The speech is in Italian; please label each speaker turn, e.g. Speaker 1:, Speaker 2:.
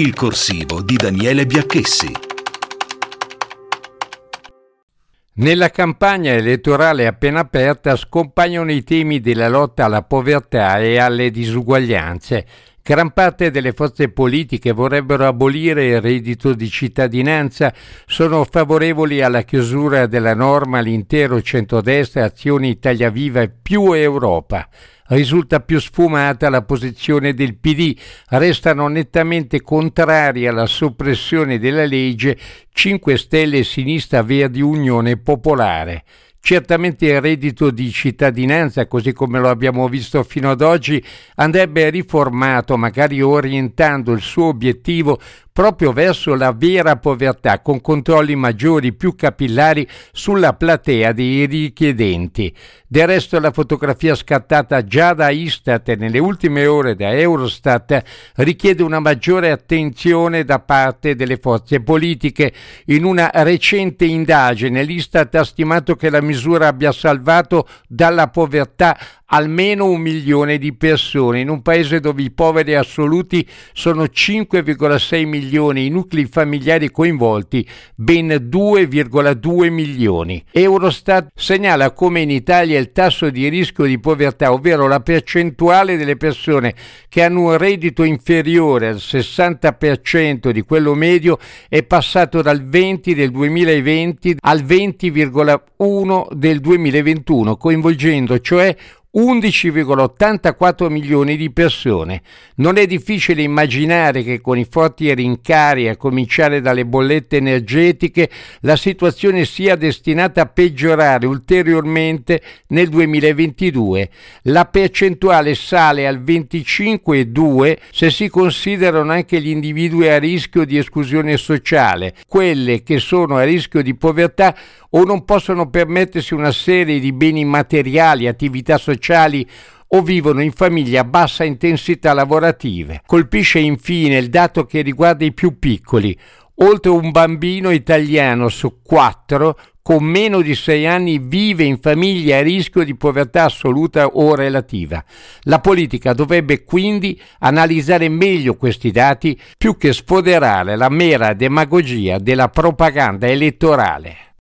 Speaker 1: Il corsivo di Daniele Biacchessi.
Speaker 2: Nella campagna elettorale appena aperta scompaiono i temi della lotta alla povertà e alle disuguaglianze. Gran parte delle forze politiche vorrebbero abolire il reddito di cittadinanza, sono favorevoli alla chiusura della norma all'intero centrodestra, Azioni Italia Viva e più Europa. Risulta più sfumata la posizione del PD, restano nettamente contrari alla soppressione della legge 5 Stelle Sinistra Verdi Unione Popolare. Certamente il reddito di cittadinanza, così come lo abbiamo visto fino ad oggi, andrebbe riformato, magari orientando il suo obiettivo proprio verso la vera povertà, con controlli maggiori, più capillari sulla platea dei richiedenti. Del resto la fotografia scattata già da Istat nelle ultime ore da Eurostat richiede una maggiore attenzione da parte delle forze politiche. In una recente indagine l'Istat ha stimato che la misura abbia salvato dalla povertà almeno un milione di persone, in un paese dove i poveri assoluti sono 5,6 milioni, i nuclei familiari coinvolti ben 2,2 milioni. Eurostat segnala come in Italia il tasso di rischio di povertà, ovvero la percentuale delle persone che hanno un reddito inferiore al 60% di quello medio, è passato dal 20 del 2020 al 20,1 del 2021, coinvolgendo cioè 11,84 milioni di persone. Non è difficile immaginare che con i forti rincari, a cominciare dalle bollette energetiche, la situazione sia destinata a peggiorare ulteriormente nel 2022. La percentuale sale al 25,2 se si considerano anche gli individui a rischio di esclusione sociale, quelle che sono a rischio di povertà o non possono permettersi una serie di beni materiali, attività sociali o vivono in famiglie a bassa intensità lavorative. Colpisce infine il dato che riguarda i più piccoli. Oltre un bambino italiano su quattro con meno di sei anni vive in famiglie a rischio di povertà assoluta o relativa. La politica dovrebbe quindi analizzare meglio questi dati più che sfoderare la mera demagogia della propaganda elettorale.